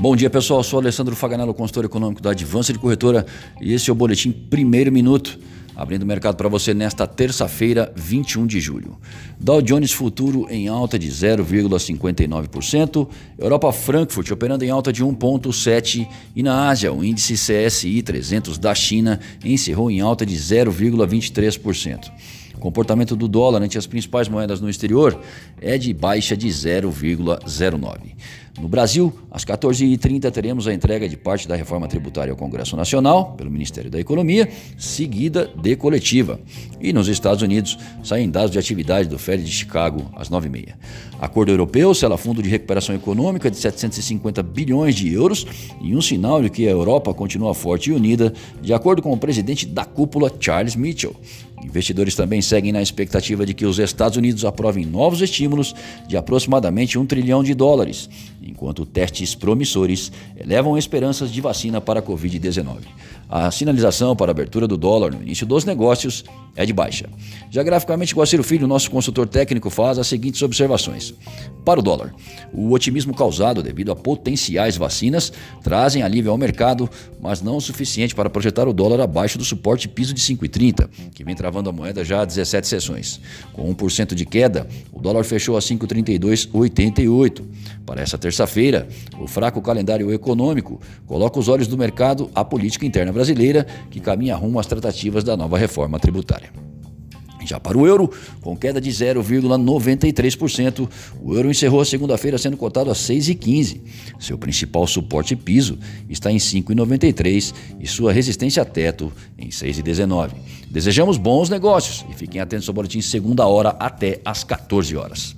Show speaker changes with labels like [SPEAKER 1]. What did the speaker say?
[SPEAKER 1] Bom dia, pessoal. Sou Alessandro Faganello, consultor econômico da Advança de Corretora, e esse é o boletim Primeiro Minuto, abrindo o mercado para você nesta terça-feira, 21 de julho. Dow Jones Futuro em alta de 0,59%, Europa Frankfurt operando em alta de 1,7% e na Ásia, o índice CSI 300 da China encerrou em alta de 0,23%. O comportamento do dólar ante as principais moedas no exterior é de baixa de 0,09. No Brasil, às 14h30 teremos a entrega de parte da reforma tributária ao Congresso Nacional, pelo Ministério da Economia, seguida de coletiva. E nos Estados Unidos, saem dados de atividade do Fed de Chicago às 9h30. Acordo europeu sela fundo de recuperação econômica de 750 bilhões de euros e um sinal de que a Europa continua forte e unida, de acordo com o presidente da cúpula, Charles Mitchell. Investidores também seguem na expectativa de que os Estados Unidos aprovem novos estímulos de aproximadamente um trilhão de dólares, enquanto testes promissores elevam esperanças de vacina para a Covid-19. A sinalização para a abertura do dólar no início dos negócios é de baixa. Já graficamente, Guaciro Filho, nosso consultor técnico, faz as seguintes observações. Para o dólar, o otimismo causado devido a potenciais vacinas trazem alívio ao mercado, mas não o suficiente para projetar o dólar abaixo do suporte piso de 5,30, que vem travando a moeda já há 17 sessões. Com 1% de queda, o dólar fechou a 5,3288. Para essa terça-feira, o fraco calendário econômico coloca os olhos do mercado à política interna brasileira, que caminha rumo às tratativas da nova reforma tributária. Já para o euro, com queda de 0,93%, o euro encerrou a segunda-feira sendo cotado a 6,15. Seu principal suporte piso está em 5,93 e sua resistência a teto em 6,19. Desejamos bons negócios e fiquem atentos ao boletim segunda hora até às 14 horas.